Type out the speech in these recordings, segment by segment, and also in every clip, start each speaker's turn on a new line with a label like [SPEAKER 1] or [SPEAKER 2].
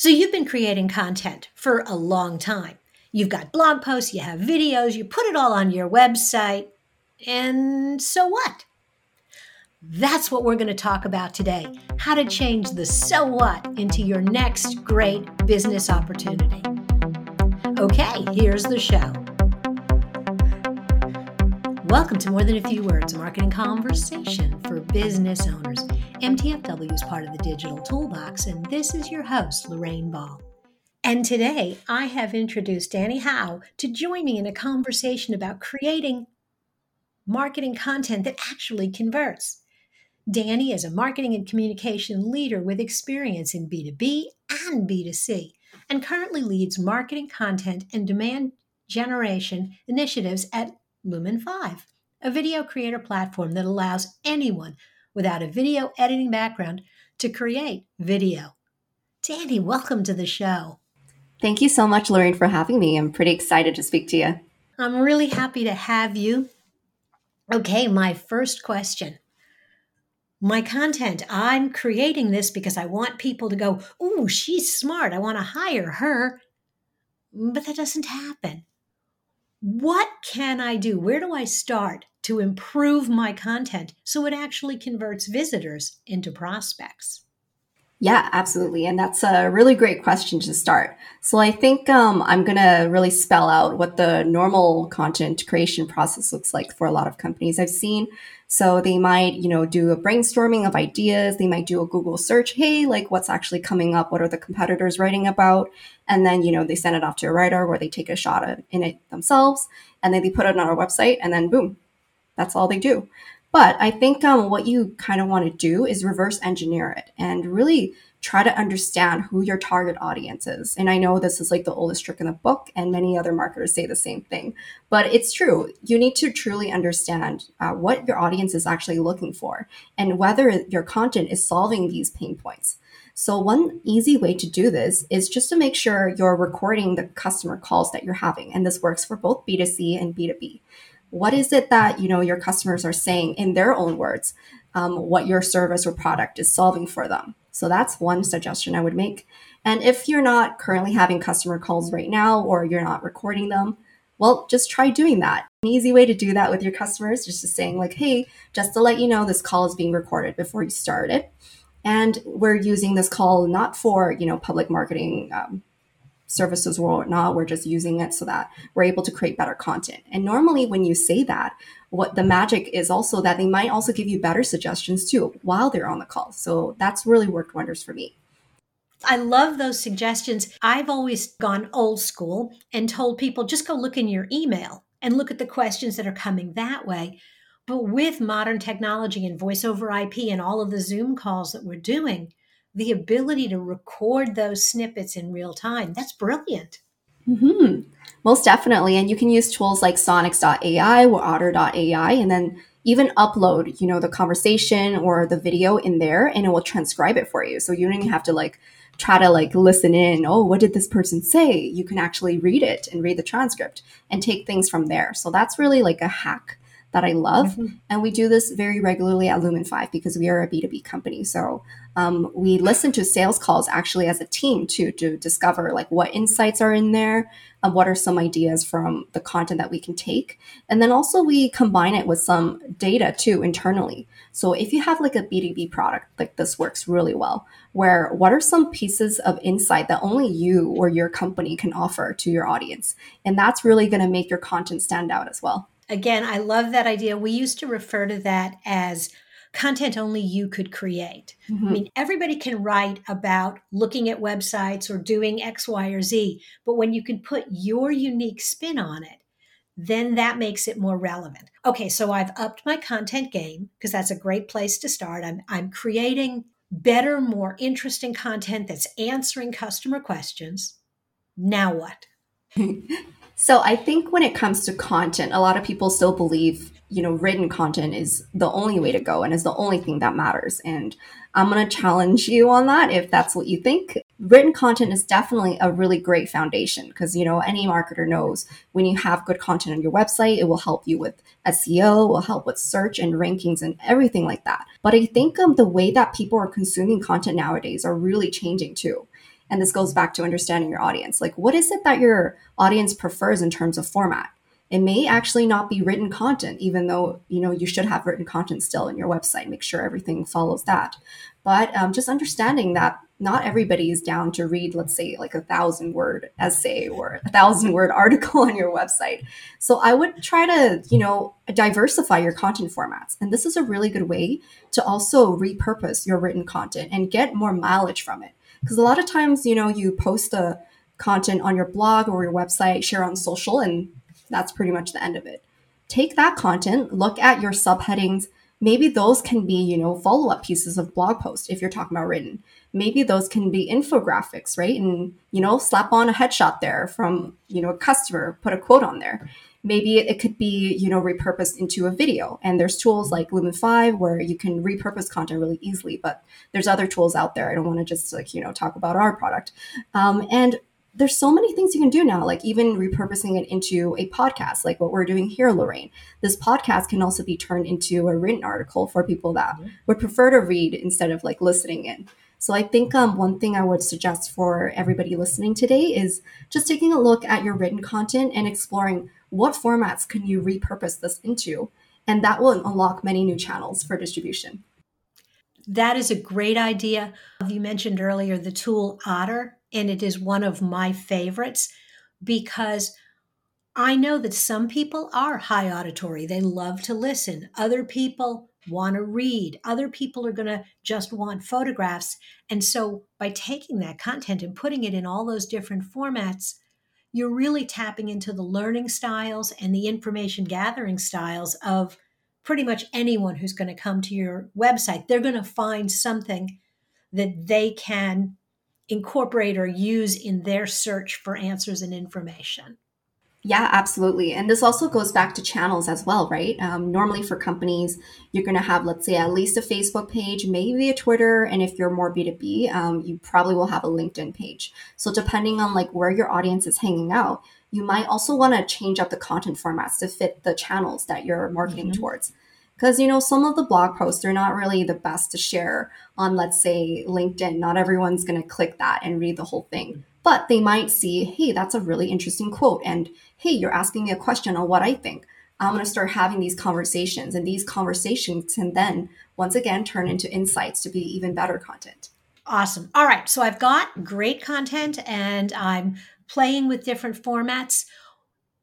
[SPEAKER 1] So you've been creating content for a long time. You've got blog posts, you have videos, you put it all on your website. And so what? That's what we're going to talk about today how to change the so what into your next great business opportunity. Okay, here's the show. Welcome to More Than a Few Words, a marketing conversation for business owners. MTFW is part of the Digital Toolbox, and this is your host, Lorraine Ball. And today I have introduced Danny Howe to join me in a conversation about creating marketing content that actually converts. Danny is a marketing and communication leader with experience in B2B and B2C, and currently leads marketing content and demand generation initiatives at Lumen 5, a video creator platform that allows anyone without a video editing background to create video. Danny, welcome to the show.
[SPEAKER 2] Thank you so much, Lorraine, for having me. I'm pretty excited to speak to you.
[SPEAKER 1] I'm really happy to have you. Okay, my first question. My content, I'm creating this because I want people to go, Ooh, she's smart. I want to hire her. But that doesn't happen what can I do? Where do I start to improve my content so it actually converts visitors into prospects?
[SPEAKER 2] Yeah, absolutely. And that's a really great question to start. So I think um, I'm going to really spell out what the normal content creation process looks like for a lot of companies I've seen. So they might, you know, do a brainstorming of ideas. They might do a Google search. Hey, like what's actually coming up? What are the competitors writing about? And then, you know, they send it off to a writer where they take a shot in it themselves. And then they put it on our website and then boom, that's all they do. But I think um, what you kind of want to do is reverse engineer it and really try to understand who your target audience is. And I know this is like the oldest trick in the book, and many other marketers say the same thing, but it's true. You need to truly understand uh, what your audience is actually looking for and whether your content is solving these pain points. So, one easy way to do this is just to make sure you're recording the customer calls that you're having. And this works for both B2C and B2B what is it that you know your customers are saying in their own words um, what your service or product is solving for them? So that's one suggestion i would make. And if you're not currently having customer calls right now or you're not recording them well just try doing that. An easy way to do that with your customers is just saying like hey just to let you know this call is being recorded before you start it. And we're using this call not for you know public marketing um, services or whatnot. We're just using it so that we're able to create better content. And normally, when you say that, what the magic is also that they might also give you better suggestions too while they're on the call. So that's really worked wonders for me.
[SPEAKER 1] I love those suggestions. I've always gone old school and told people just go look in your email and look at the questions that are coming that way. But with modern technology and voice over IP and all of the Zoom calls that we're doing, the ability to record those snippets in real time. That's brilliant.
[SPEAKER 2] Mm-hmm. Most definitely. And you can use tools like sonix.ai or otter.ai and then even upload, you know, the conversation or the video in there and it will transcribe it for you. So you don't even have to like try to like listen in. Oh, what did this person say? You can actually read it and read the transcript and take things from there. So that's really like a hack that I love. Mm-hmm. And we do this very regularly at Lumen 5 because we are a B2B company. So um, we listen to sales calls actually as a team to, to discover like what insights are in there, and what are some ideas from the content that we can take. And then also we combine it with some data too internally. So if you have like a B2B product, like this works really well, where what are some pieces of insight that only you or your company can offer to your audience? And that's really going to make your content stand out as well.
[SPEAKER 1] Again, I love that idea. We used to refer to that as content only you could create. Mm-hmm. I mean, everybody can write about looking at websites or doing X, Y, or Z, but when you can put your unique spin on it, then that makes it more relevant. Okay, so I've upped my content game because that's a great place to start. I'm, I'm creating better, more interesting content that's answering customer questions. Now what?
[SPEAKER 2] So I think when it comes to content, a lot of people still believe, you know, written content is the only way to go and is the only thing that matters. And I'm going to challenge you on that if that's what you think. Written content is definitely a really great foundation because, you know, any marketer knows when you have good content on your website, it will help you with SEO, will help with search and rankings and everything like that. But I think um, the way that people are consuming content nowadays are really changing too. And this goes back to understanding your audience. Like, what is it that your audience prefers in terms of format? It may actually not be written content, even though you know you should have written content still in your website. Make sure everything follows that. But um, just understanding that not everybody is down to read, let's say, like a thousand word essay or a thousand word article on your website. So I would try to, you know, diversify your content formats. And this is a really good way to also repurpose your written content and get more mileage from it. Because a lot of times, you know, you post the content on your blog or your website, share on social, and that's pretty much the end of it. Take that content, look at your subheadings. Maybe those can be, you know, follow up pieces of blog post if you're talking about written maybe those can be infographics, right? And, you know, slap on a headshot there from, you know, a customer, put a quote on there. Maybe it could be, you know, repurposed into a video. And there's tools like Lumen 5 where you can repurpose content really easily, but there's other tools out there. I don't want to just like, you know, talk about our product. Um, and there's so many things you can do now, like even repurposing it into a podcast, like what we're doing here, Lorraine. This podcast can also be turned into a written article for people that mm-hmm. would prefer to read instead of like listening in. So I think um, one thing I would suggest for everybody listening today is just taking a look at your written content and exploring what formats can you repurpose this into, and that will unlock many new channels for distribution.
[SPEAKER 1] That is a great idea. You mentioned earlier the tool Otter, and it is one of my favorites because I know that some people are high auditory. They love to listen. Other people want to read. Other people are going to just want photographs. And so by taking that content and putting it in all those different formats, you're really tapping into the learning styles and the information gathering styles of pretty much anyone who's going to come to your website. They're going to find something that they can incorporate or use in their search for answers and information.
[SPEAKER 2] Yeah, absolutely. And this also goes back to channels as well, right? Um, normally for companies, you're going to have, let's say, at least a Facebook page, maybe a Twitter. And if you're more B2B, um, you probably will have a LinkedIn page. So depending on like where your audience is hanging out, you might also want to change up the content formats to fit the channels that you're marketing mm-hmm. towards. Because, you know, some of the blog posts are not really the best to share on, let's say, LinkedIn. Not everyone's going to click that and read the whole thing but they might see, hey, that's a really interesting quote. And hey, you're asking me a question on what I think. I'm going to start having these conversations, and these conversations can then, once again, turn into insights to be even better content.
[SPEAKER 1] Awesome. All right. So I've got great content and I'm playing with different formats.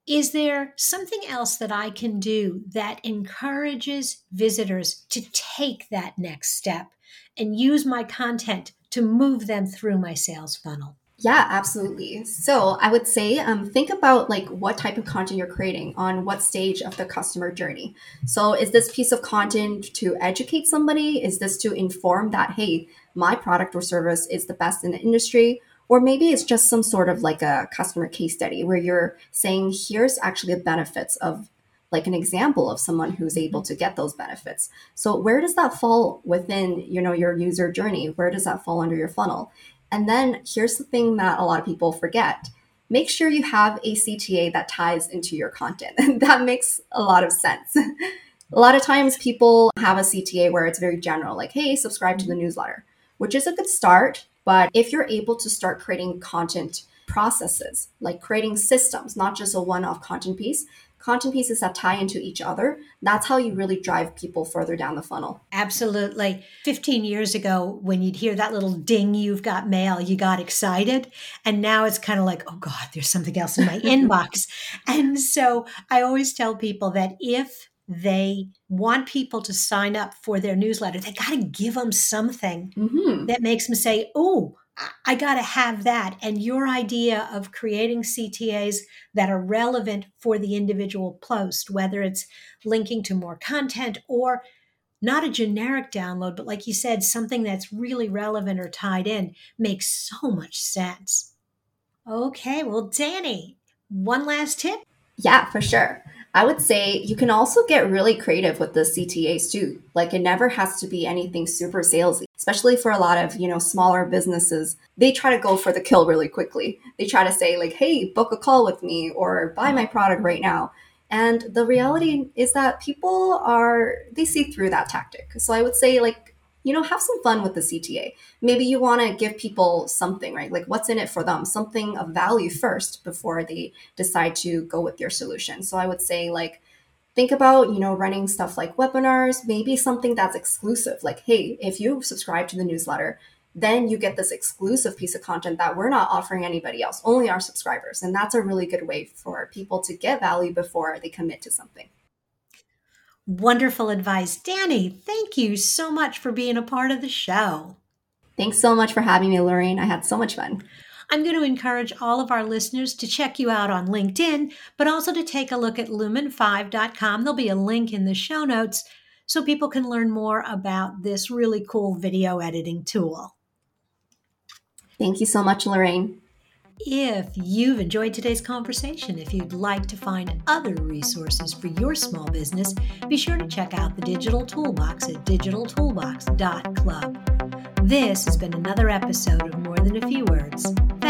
[SPEAKER 1] Is there something else that I can do that encourages visitors to take that next step and use my content to move them through my sales funnel?
[SPEAKER 2] Yeah, absolutely. So I would say um, think about like what type of content you're creating on what stage of the customer journey. So is this piece of content to educate somebody? Is this to inform that hey, my product or service is the best in the industry? Or maybe it's just some sort of like a customer case study where you're saying here's actually the benefits of like an example of someone who's able to get those benefits. So where does that fall within, you know, your user journey? Where does that fall under your funnel? And then here's the thing that a lot of people forget make sure you have a CTA that ties into your content. that makes a lot of sense. a lot of times people have a CTA where it's very general, like, hey, subscribe to the newsletter, which is a good start. But if you're able to start creating content processes, like creating systems, not just a one off content piece, content pieces that tie into each other, that's how you really drive people further down the funnel.
[SPEAKER 1] Absolutely. 15 years ago, when you'd hear that little ding, you've got mail, you got excited. And now it's kind of like, oh God, there's something else in my inbox. And so I always tell people that if they want people to sign up for their newsletter, they got to give them something mm-hmm. that makes them say, oh, I got to have that. And your idea of creating CTAs that are relevant for the individual post, whether it's linking to more content or not a generic download, but like you said, something that's really relevant or tied in, makes so much sense. Okay, well, Danny, one last tip?
[SPEAKER 2] Yeah, for sure. I would say you can also get really creative with the CTAs too. Like it never has to be anything super salesy, especially for a lot of, you know, smaller businesses. They try to go for the kill really quickly. They try to say like, "Hey, book a call with me or buy my product right now." And the reality is that people are they see through that tactic. So I would say like you know, have some fun with the CTA. Maybe you want to give people something, right? Like what's in it for them, something of value first before they decide to go with your solution. So I would say, like, think about you know running stuff like webinars maybe something that's exclusive. Like hey if you subscribe to the newsletter then you get this exclusive piece of content that we're not offering anybody else only our subscribers. And that's a really good way for people to get value before they commit to something.
[SPEAKER 1] Wonderful advice. Danny thank you so much for being a part of the show.
[SPEAKER 2] Thanks so much for having me lorraine. I had so much fun
[SPEAKER 1] I'm going to encourage all of our listeners to check you out on LinkedIn, but also to take a look at lumen5.com. There'll be a link in the show notes so people can learn more about this really cool video editing tool.
[SPEAKER 2] Thank you so much, Lorraine.
[SPEAKER 1] If you've enjoyed today's conversation, if you'd like to find other resources for your small business, be sure to check out the Digital Toolbox at digitaltoolbox.club. This has been another episode of More Than a Few Words.